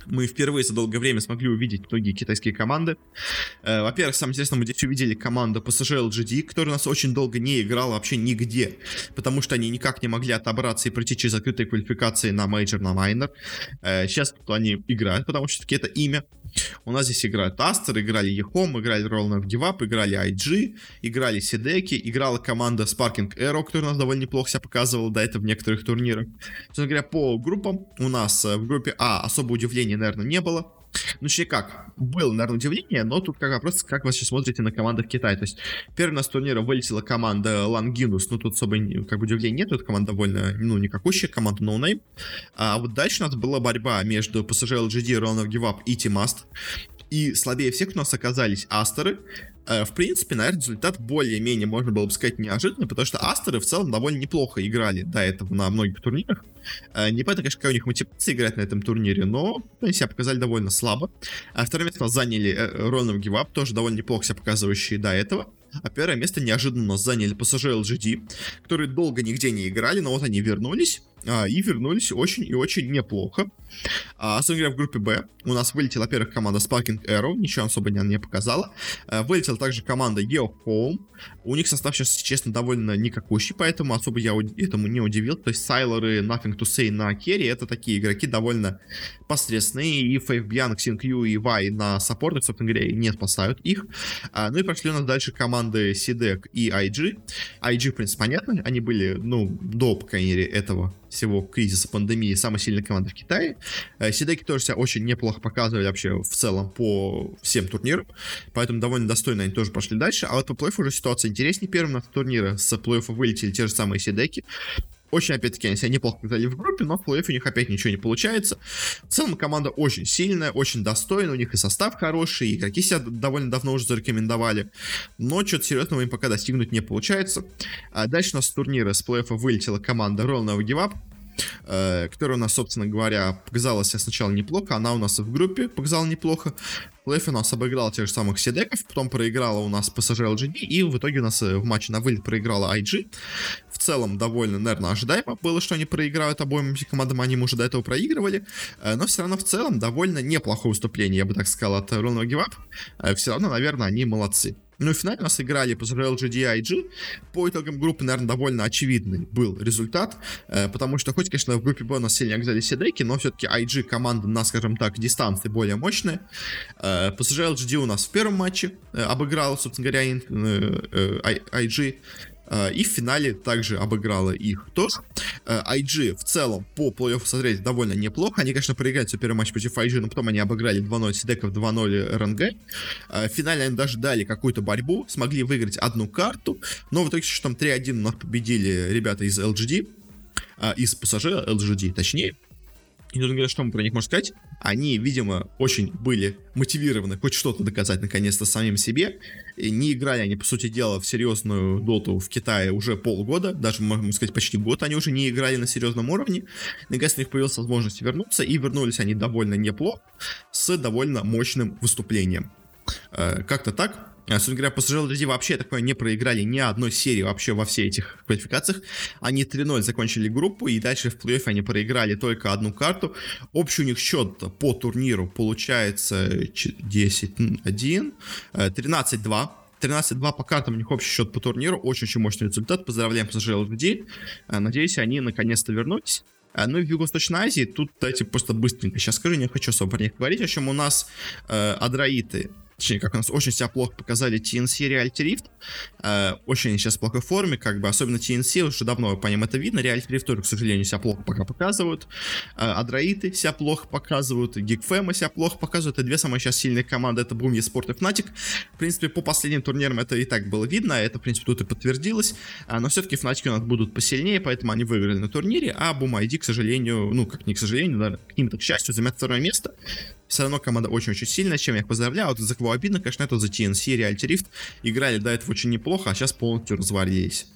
мы впервые за долгое время смогли увидеть многие китайские команды. Э, во-первых, самое интересное, мы здесь увидели команду PSG LGD, которая у нас очень долго не играла вообще нигде, потому что они никак не могли отобраться и пройти через закрытые квалификации на мейджор, на майнер. Э, сейчас они играют, потому что таки это имя. У нас здесь играют Aster, играли EHOME, играли Roll of Give играли IG, играли CDEC, играла команда Sparking Arrow, которая у нас довольно неплохо себя показывала до этого в некоторых турнирах. Собственно говоря, по группам у нас э, в группе А особо удивления, наверное, не было. Ну, точнее как, было, наверное, удивление, но тут как вопрос, как вы сейчас смотрите на команды в Китае. То есть, первый у нас турнира вылетела команда Лангинус, ну, тут особо как бы удивления нет, тут команда довольно, ну, никакущая, команда No Name. А вот дальше у нас была борьба между PSG LGD, of Give Up и Team И слабее всех у нас оказались Астеры, Э, в принципе, наверное, результат более-менее, можно было бы сказать, неожиданный, потому что Астеры в целом довольно неплохо играли до этого на многих турнирах. Э, не понятно, конечно, какая у них мотивация играть на этом турнире, но они себя показали довольно слабо. А второе место заняли Ронов Гивап, тоже довольно неплохо себя показывающие до этого. А первое место неожиданно заняли PSG LGD, которые долго нигде не играли, но вот они вернулись а, и вернулись очень и очень неплохо. А, особенно говоря, в группе Б у нас вылетела, во-первых, команда Sparking Arrow, ничего особо не, не показала. А, вылетела также команда Geo Home. У них состав сейчас, честно, довольно никакущий, поэтому особо я этому не удивил. То есть Сайлоры, Nothing to Say на керри, это такие игроки довольно посредственные. И Фейв Бьянг, Синкью и Вай на саппортах, собственно говоря, не спасают их. А, ну и прошли у нас дальше команды Сидек и IG. IG, в принципе, понятно, они были, ну, до, по крайней мере, этого всего кризиса пандемии самая сильная команда в Китае. Э, Сидеки тоже себя очень неплохо показывали вообще в целом по всем турнирам, поэтому довольно достойно они тоже пошли дальше. А вот по плей уже ситуация интереснее. Первым на турнире с плей вылетели те же самые Сидеки. Очень, опять-таки, они себя неплохо показали в группе, но в плей у них опять ничего не получается. В целом, команда очень сильная, очень достойная, у них и состав хороший, и игроки себя довольно давно уже зарекомендовали. Но что-то серьезного им пока достигнуть не получается. А дальше у нас с турнира с плей вылетела команда Roll Never Give Up, э, которая у нас, собственно говоря, показала себя сначала неплохо, она у нас в группе показала неплохо. Плейф у нас обыграл тех же самых Седеков, потом проиграла у нас PSG LGD, и в итоге у нас э, в матче на вылет проиграла IG. В целом, довольно, наверное, ожидаемо было, что они проиграют обоим командам, они уже до этого проигрывали, э, но все равно в целом довольно неплохое выступление, я бы так сказал, от Ронного Гивап. Все равно, наверное, они молодцы. Ну и в финале у нас играли по LGD и IG. По итогам группы, наверное, довольно очевидный был результат, э, потому что хоть, конечно, в группе Б у нас сильнее оказались Седеки, но все-таки IG команда на, скажем так, дистанции более мощная. Э, PSG LGD у нас в первом матче э, обыграла, собственно говоря, IG и в финале также обыграла их тоже. IG э, в целом по плей-оффу смотреть довольно неплохо. Они, конечно, проиграли свой первый матч против IG, но потом они обыграли 2-0 Сидеков, 2-0 РНГ. Э, в финале они даже дали какую-то борьбу, смогли выиграть одну карту, но в итоге что там 3-1 у нас победили ребята из LGD, из пассажира LGD, точнее. И тут говорят, что мы про них можем сказать. Они, видимо, очень были мотивированы хоть что-то доказать наконец-то самим себе. И не играли они, по сути дела, в серьезную доту в Китае уже полгода, даже, можно сказать, почти год они уже не играли на серьезном уровне. Наконец у них появилась возможность вернуться, и вернулись они довольно неплохо, с довольно мощным выступлением. Э, как-то так. А, собственно говоря, PSG LGD вообще такое не проиграли ни одной серии вообще во всех этих квалификациях. Они 3-0 закончили группу, и дальше в плей-оффе они проиграли только одну карту. Общий у них счет по турниру получается 10-1, 13-2. 13-2 по картам у них общий счет по турниру. Очень-очень мощный результат. Поздравляем PSG LGD. Надеюсь, они наконец-то вернулись. А, ну и в Юго-Восточной Азии, тут, давайте просто быстренько сейчас скажу, не хочу особо про них говорить, в общем, у нас э, адраиты точнее, как у нас очень себя плохо показали TNC Reality Rift. Э, очень сейчас в плохой форме, как бы, особенно TNC, уже давно по ним это видно. Reality Rift тоже, к сожалению, себя плохо пока показывают. Э, Адраиты себя плохо показывают, Geekfam себя плохо показывают. Это две самые сейчас сильные команды, это Boom Sport и Fnatic. В принципе, по последним турнирам это и так было видно, это, в принципе, тут и подтвердилось. Э, но все-таки Fnatic у нас будут посильнее, поэтому они выиграли на турнире, а Boom ID, к сожалению, ну, как не к сожалению, да, каким-то к счастью, займет второе место. Все равно команда очень-очень сильная, чем я их поздравляю. Вот за кого обидно, конечно, это за TNC, Reality Rift. Играли до этого очень неплохо, а сейчас полностью развалились.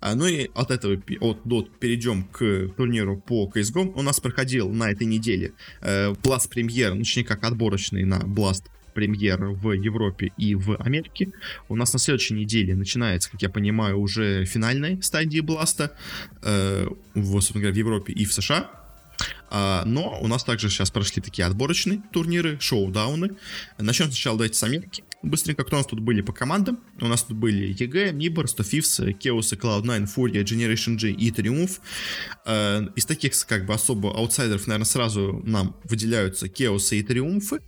А, ну и от этого от Dot перейдем к турниру по CSGO. У нас проходил на этой неделе э, Blast Premier, ну, точнее как отборочный на Blast премьер в Европе и в Америке. У нас на следующей неделе начинается, как я понимаю, уже финальная стадия Бласта э, в, в Европе и в США. А, но у нас также сейчас прошли такие отборочные турниры, шоу-дауны. Начнем сначала давайте с Америки. Быстренько, кто у нас тут были по командам? У нас тут были EG, Mibor, Stofifs, Chaos, Cloud9, Furia, Generation G и Triumph. Э, из таких, как бы, особо аутсайдеров, наверное, сразу нам выделяются Chaos и Triumph.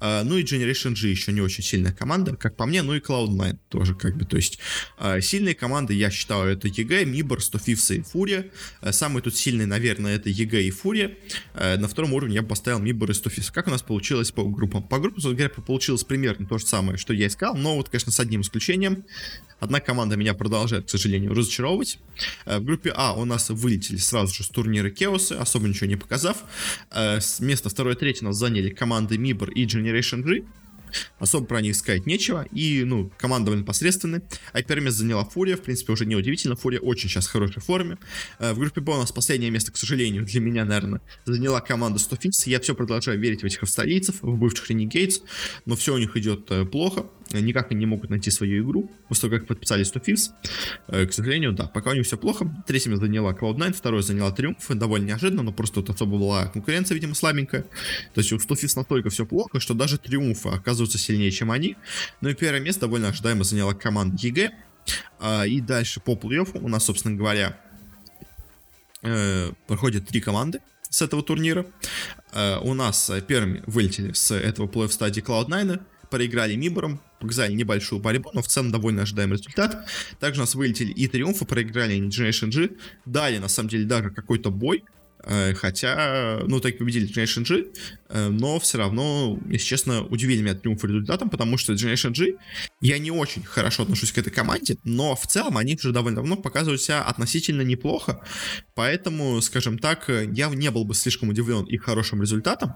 Э, ну и Generation G еще не очень сильная команда, как по мне, ну и Cloud9 тоже, как бы, то есть э, сильные команды, я считаю, это EG, Mibor, Stofifs и Furia. Самые тут сильные, наверное, это EG и Furia. На втором уровне я бы поставил Mibor и Stofifs. Как у нас получилось по группам? По группам, говоря, получилось примерно то же самое самое, что я искал, но вот, конечно, с одним исключением. Одна команда меня продолжает, к сожалению, разочаровывать. Э, в группе А у нас вылетели сразу же с турнира Кеосы, особо ничего не показав. Э, с места 2-3 нас заняли команды Мибор и Generation G. Особо про них сказать нечего. И, ну, команда довольно посредственная. А первое место заняла Фурия. В принципе, уже неудивительно. Фурия очень сейчас в хорошей форме. Э, в группе Б у нас последнее место, к сожалению, для меня, наверное, заняла команда 100 Я все продолжаю верить в этих австралийцев, в бывших Renegades. Но все у них идет э, плохо никак не могут найти свою игру, после того, как подписали 100 Thieves. Э, к сожалению, да, пока у них все плохо. Третьим заняла Cloud9, второй заняла Триумф, довольно неожиданно, но просто тут особо была конкуренция, видимо, слабенькая. То есть у 100 Thieves настолько все плохо, что даже Триумфы оказываются сильнее, чем они. Ну и первое место довольно ожидаемо заняла команда EG. А, и дальше по плей-оффу у нас, собственно говоря, э, проходят три команды с этого турнира. Э, у нас первыми вылетели с этого плей-офф стадии Cloud9, проиграли Мибором, показали небольшую борьбу, но в целом довольно ожидаемый результат. Также у нас вылетели и Триумфы, проиграли Generation G, дали на самом деле даже какой-то бой, э, Хотя, ну, так победили Generation G, э, но все равно, если честно, удивили меня триумф результатом, потому что Generation G, я не очень хорошо отношусь к этой команде, но в целом они уже довольно давно показывают себя относительно неплохо, поэтому, скажем так, я не был бы слишком удивлен их хорошим результатом,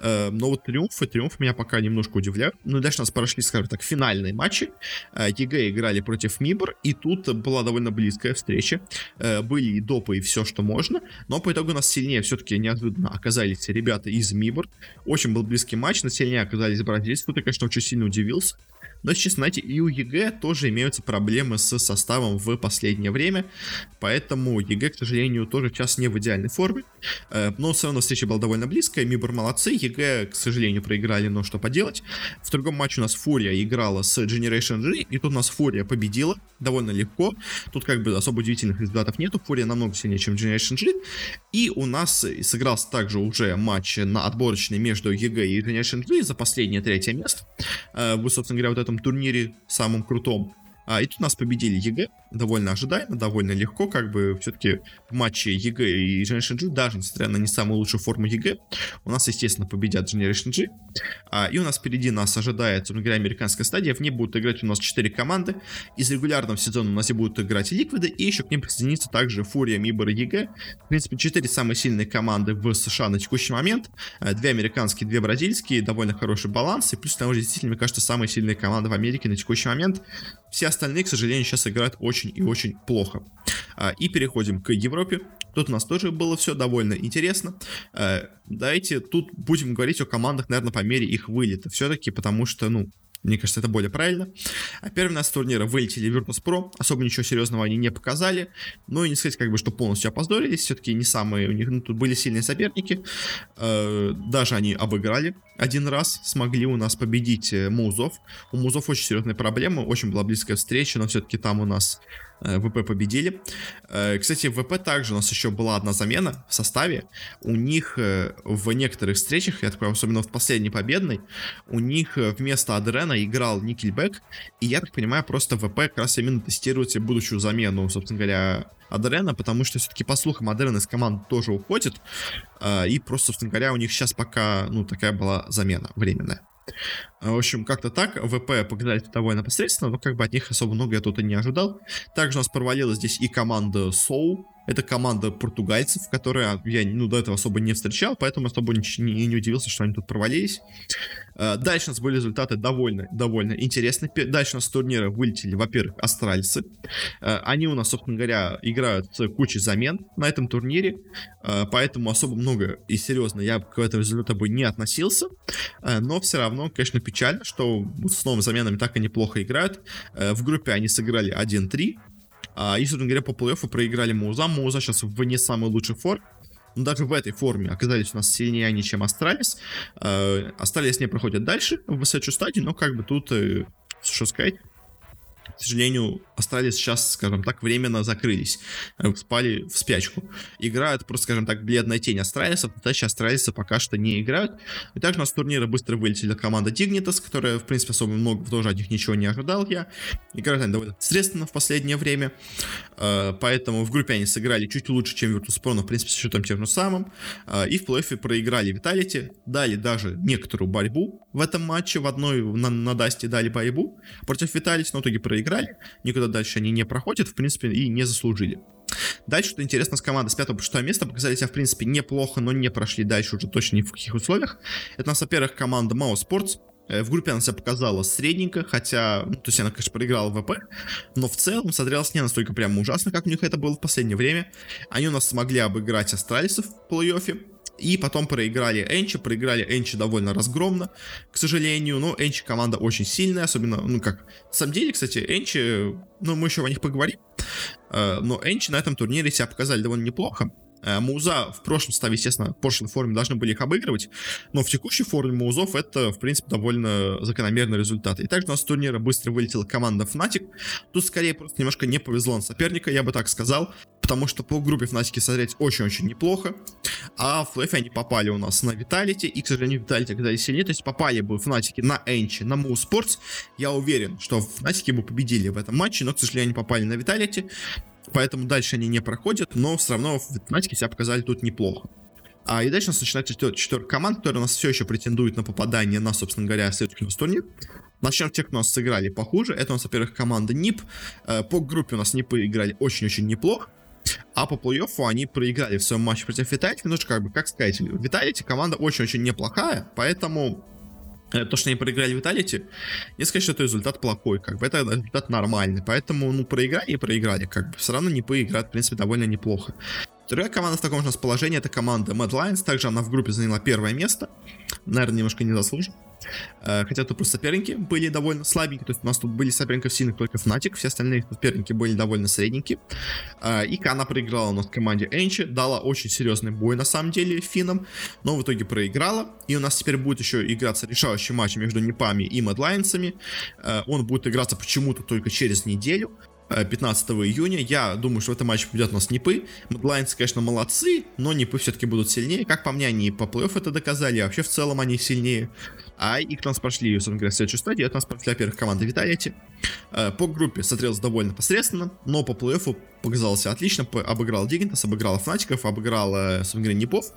но вот Triumph ы, Triumph меня пока немножко удивляют. Ну, дальше у нас прошли, скажем так, финальные матчи. Э, EG играли против MIBR, и тут была довольно близкая встреча. Э, были и допы, и все, что можно. Но по итогу у нас сильнее все-таки неожиданно оказались ребята из MIBR. Очень был близкий матч, но сильнее оказались бразильцы. Тут я, конечно, очень сильно удивился. Но, честно, знаете, и у EG тоже имеются проблемы с составом в последнее время, поэтому EG, к сожалению, тоже сейчас не в идеальной форме. Э, но все равно встреча была довольно близкая, MIBR молодцы, EG, к сожалению, проиграли, но что поделать. В другом матче у нас FURIA играла с Generation G, и тут у нас FURIA победила довольно легко. Тут как бы особо удивительных результатов нету, FURIA намного сильнее, чем Generation G. И у нас сыгрался также уже матч на отборочный между EG и Generation G за последнее третье место. Э, вы, собственно говоря, вот этом турнире самом крутом. А, и тут нас победили EG, довольно ожидаемо, довольно легко, как бы все-таки в матче EG и Generation G, даже несмотря на не самую лучшую форму EG, у нас, естественно, победят Generation G. А, и у нас впереди нас ожидает, собственно говоря, американская стадия, в ней будут играть у нас 4 команды. Из регулярного сезона у нас и будут играть Liquid ы, и еще к ним присоединится также FURIA, MIBR и EG. В принципе, 4 самые сильные команды в США на текущий момент. А, две американские, две бразильские, довольно хороший баланс, и плюс, там уже действительно, мне кажется, самые сильные команды в Америке на текущий момент. Все остальные, к сожалению, сейчас играют очень и очень плохо. А, и переходим к Европе. Тут у нас тоже было все довольно интересно. А, давайте тут будем говорить о командах, наверное, по мере их вылета. Все-таки, потому что, ну, мне кажется, это более правильно. А первый нас турнира вылетели Virtus.pro. Особо ничего серьезного они не показали. Ну и не сказать, как бы, что полностью опоздорились. Все-таки не самые у них ну, тут были сильные соперники. Э, даже они обыграли один раз. Смогли у нас победить э, Музов. У Музов очень серьезные проблемы. Очень была близкая встреча, но все-таки там у нас ВП победили. Э, кстати, в ВП также у нас еще была одна замена в составе. У них э, в некоторых встречах, я такой, особенно в последней победной, у них вместо Адрена играл Никельбек. И я так понимаю, просто ВП как раз именно тестирует себе будущую замену, собственно говоря, Адрена, потому что все-таки, по слухам, Адрен из команды тоже уходит. И просто, собственно говоря, у них сейчас пока, ну, такая была замена временная. В общем, как-то так. ВП показали довольно посредственно, но как бы от них особо много я тут и не ожидал. Также у нас провалилась здесь и команда Soul. Это команда португальцев, которые я ну, до этого особо не встречал, поэтому особо не, не, не удивился, что они тут провалились. Э, дальше у нас были результаты довольно, довольно интересные. Дальше у нас с турнира вылетели, во-первых, австралийцы. Э, они у нас, собственно говоря, играют с кучей замен на этом турнире, э, поэтому особо много и серьезно я к этому результату бы не относился. Но все равно, конечно, печально, что с новыми заменами так и неплохо играют. В группе они сыграли 1-3. А, и, собственно говоря, по плей-оффу проиграли mouz. mouz сейчас в не самой лучшей форме. Но даже в этой форме оказались у нас сильнее они, чем Astralis. Astralis не проходят дальше в следующую стадию, но как бы тут, э, что сказать, к сожалению, остались сейчас, скажем так, временно закрылись, э, спали в спячку. Играют просто, скажем так, бледная тень Astralis а, дальше Astralis ы пока что не играют. И также у нас с турнира быстро вылетели команда Dignitas, которая, в принципе, особо много тоже от них ничего не ожидал я. Играют они довольно средственно в последнее время, э, поэтому в группе они сыграли чуть лучше, чем Virtus.pro, но, в принципе, с счетом тем же самым. Э, и в плей-оффе проиграли Виталити, дали даже некоторую борьбу в этом матче, в одной на, на Дасте дали борьбу против Виталити, но в итоге проиграли проиграли, никуда дальше они не проходят, в принципе, и не заслужили. Дальше, что интересно, с командой с 5 по 6 место показали себя, в принципе, неплохо, но не прошли дальше уже точно ни в каких условиях. Это у нас, во-первых, команда Mao Sports, э, в группе она себя показала средненько, хотя, ну, то есть она, конечно, проиграла ВП, но в целом смотрелась не настолько прямо ужасно, как у них это было в последнее время. Они у нас смогли обыграть астралисов в плей-оффе, и потом проиграли Энчи, проиграли Энчи довольно разгромно, к сожалению, но Энчи команда очень сильная, особенно, ну как, на самом деле, кстати, Энчи, ну мы еще о них поговорим, э, но Энчи на этом турнире себя показали довольно неплохо, Муза в прошлом составе, естественно, в прошлой форме должны были их обыгрывать, но в текущей форме Музов это, в принципе, довольно закономерный результат. И также у нас с турнира быстро вылетела команда Fnatic. Тут скорее просто немножко не повезло на соперника, я бы так сказал, потому что по группе Fnatic смотреть очень-очень неплохо, а в плей они попали у нас на Vitality, и, к сожалению, Vitality оказались сильнее, то есть попали бы Fnatic на Энчи, на Moose Sports, я уверен, что Fnatic бы победили в этом матче, но, к сожалению, они попали на Vitality, Поэтому дальше они не проходят, но все равно в математике себя показали тут неплохо. А и дальше у нас начинается четвертая команда, которая у нас все еще претендует на попадание на, собственно говоря, следующий турнир. Начнем тех, кто у нас сыграли похуже. Это у нас, во-первых, команда НИП. Э, по группе у нас НИПы играли очень-очень неплохо. А по плей-оффу они проиграли в своем матче против Виталити. Ну, как бы, как сказать, Виталити команда очень-очень неплохая, поэтому то, что они проиграли Виталити, не сказать, что это результат плохой, как бы. Это результат нормальный, поэтому, ну, проиграли и проиграли, как бы, все равно не поиграют, в принципе, довольно неплохо. Вторая команда в таком же положении, это команда Mad Lions, также она в группе заняла первое место, наверное, немножко незаслуженно. Э, хотя тут просто соперники были довольно слабенькие. То есть у нас тут были соперников сильных только Fnatic, все остальные соперники были довольно средненькие. Э, и она проиграла у нас команде Энчи, дала очень серьезный бой на самом деле финнам, но в итоге проиграла. И у нас теперь будет еще играться решающий матч между Непами и Мэдлайнсами. Э, он будет играться почему-то только через неделю. 15 июня. Я думаю, что в этом матче победят у нас Нипы. Мэдлайнцы, конечно, молодцы, но Нипы все-таки будут сильнее. Как по мне, они по плей это доказали, а вообще в целом они сильнее. А их у нас прошли, собственно говоря, следующую стадию. Это нас прошли, во-первых, команда Виталити. Э, по группе смотрелся довольно посредственно, но по плей-оффу показался отлично. Обыграл Дигнитас, обыграл Фнатиков, обыграл, собственно говоря, Непов.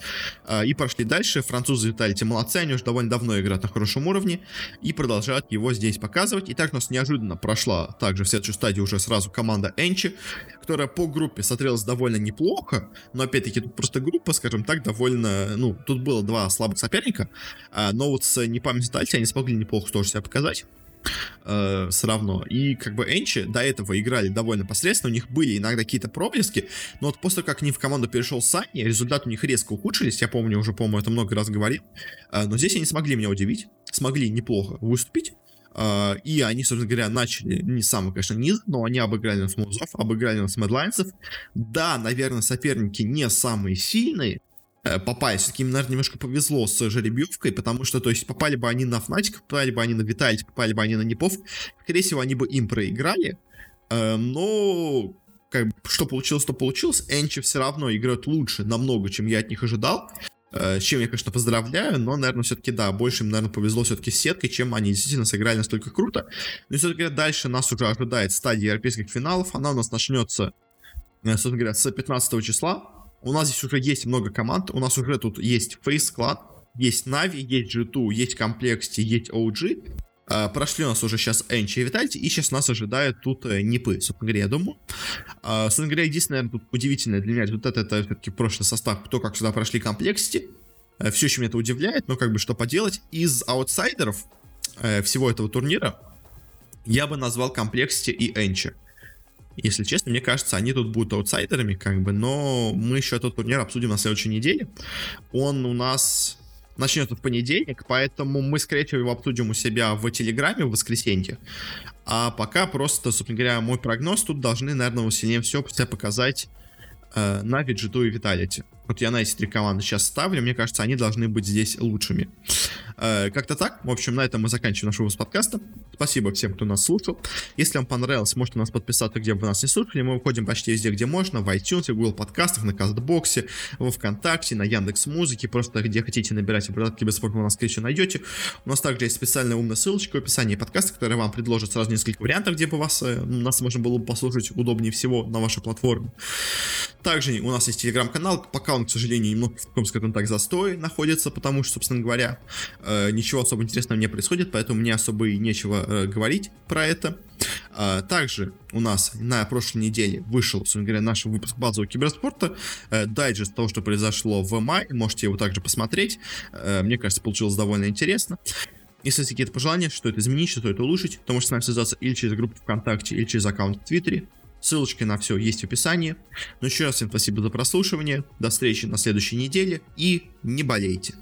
Э, и прошли дальше. Французы Виталити молодцы, они уже довольно давно играют на хорошем уровне и продолжают его здесь показывать. И так у нас неожиданно прошла также в следующую стадию уже сразу команда Энчи, которая по группе смотрелась довольно неплохо, но опять-таки тут просто группа, скажем так, довольно, ну, тут было два слабых соперника, э, но вот с Непами Виталити они смогли неплохо тоже себя показать э, все равно. И как бы Энчи до этого играли довольно посредственно, у них были иногда какие-то проблески, но вот после как они в команду перешел Санни, результаты у них резко ухудшились, я помню, уже, по-моему, это много раз говорил, э, но здесь они смогли меня удивить, смогли неплохо выступить, Uh, и они, собственно говоря, начали не самый, конечно, низ, но они обыграли нас Музов, обыграли нас Медлайнсов. Да, наверное, соперники не самые сильные, Э, попали. Все-таки им, наверное, немножко повезло с жеребьевкой, потому что, то есть, попали бы они на Фнатик, попали бы они на Виталити, попали бы они на Непов, скорее всего, они бы им проиграли, Э, но как что получилось, то получилось. Энчи все равно играют лучше намного, чем я от них ожидал. Э, с чем я, конечно, поздравляю, но, наверное, все-таки, да, больше им, наверное, повезло все-таки с сеткой, чем они действительно сыграли настолько круто. Но все-таки дальше нас уже ожидает стадия европейских финалов. Она у нас начнется, собственно говоря, с 15 числа. У нас здесь уже есть много команд. У нас уже тут есть Face Clan, есть Navi, есть G2, есть Complexity, есть OG. Э, прошли у нас уже сейчас ENCE и Vitality, и сейчас нас ожидают тут э, NiP ы, собственно говоря, я думаю. Э, собственно говоря, единственное, наверное, тут удивительное для меня результат, это все-таки прошлый состав, кто как сюда прошли Complexity. Э, все еще меня это удивляет, но как бы что поделать. Из аутсайдеров э, всего этого турнира я бы назвал Complexity и ENCE. Если честно, мне кажется, они тут будут аутсайдерами, как бы, но мы еще этот турнир обсудим на следующей неделе. Он у нас начнется в понедельник, поэтому мы, скорее всего, его обсудим у себя в Телеграме в воскресенье. А пока просто, собственно говоря, мой прогноз тут должны, наверное, сильнее себя показать э, Нави, G2 и Vitality. Вот я на эти три команды сейчас ставлю, мне кажется, они должны быть здесь лучшими. Э, как-то так. В общем, на этом мы заканчиваем наш выпуск подкаста. Спасибо всем, кто нас слушал. Если вам понравилось, можете нас подписаться, где бы нас не слушали. Мы выходим почти везде, где можно. В iTunes, в Google подкастах, на Кастбоксе, во Вконтакте, на Яндекс Музыке. Просто где хотите набирать обратки бесплатно, вы нас, всего, найдете. У нас также есть специальная умная ссылочка в описании подкаста, которая вам предложит сразу несколько вариантов, где бы вас, э, нас можно было бы послушать удобнее всего на вашей платформе. Также у нас есть телеграм-канал, пока он, к сожалению, немного, скажем так, застой находится, потому что, собственно говоря, э, ничего особо интересного не происходит, поэтому мне особо и нечего э, говорить про это. Э, также у нас на прошлой неделе вышел, собственно говоря, наш выпуск базового киберспорта, э, дайджест того, что произошло в мае, можете его также посмотреть, мне кажется, получилось довольно интересно. Если есть какие-то пожелания, что это изменить, что это улучшить, то можете с нами связаться или через группу ВКонтакте, или через аккаунт в Твиттере. Ссылочки на все есть в описании. Но еще раз всем спасибо за прослушивание. До встречи на следующей неделе и не болейте.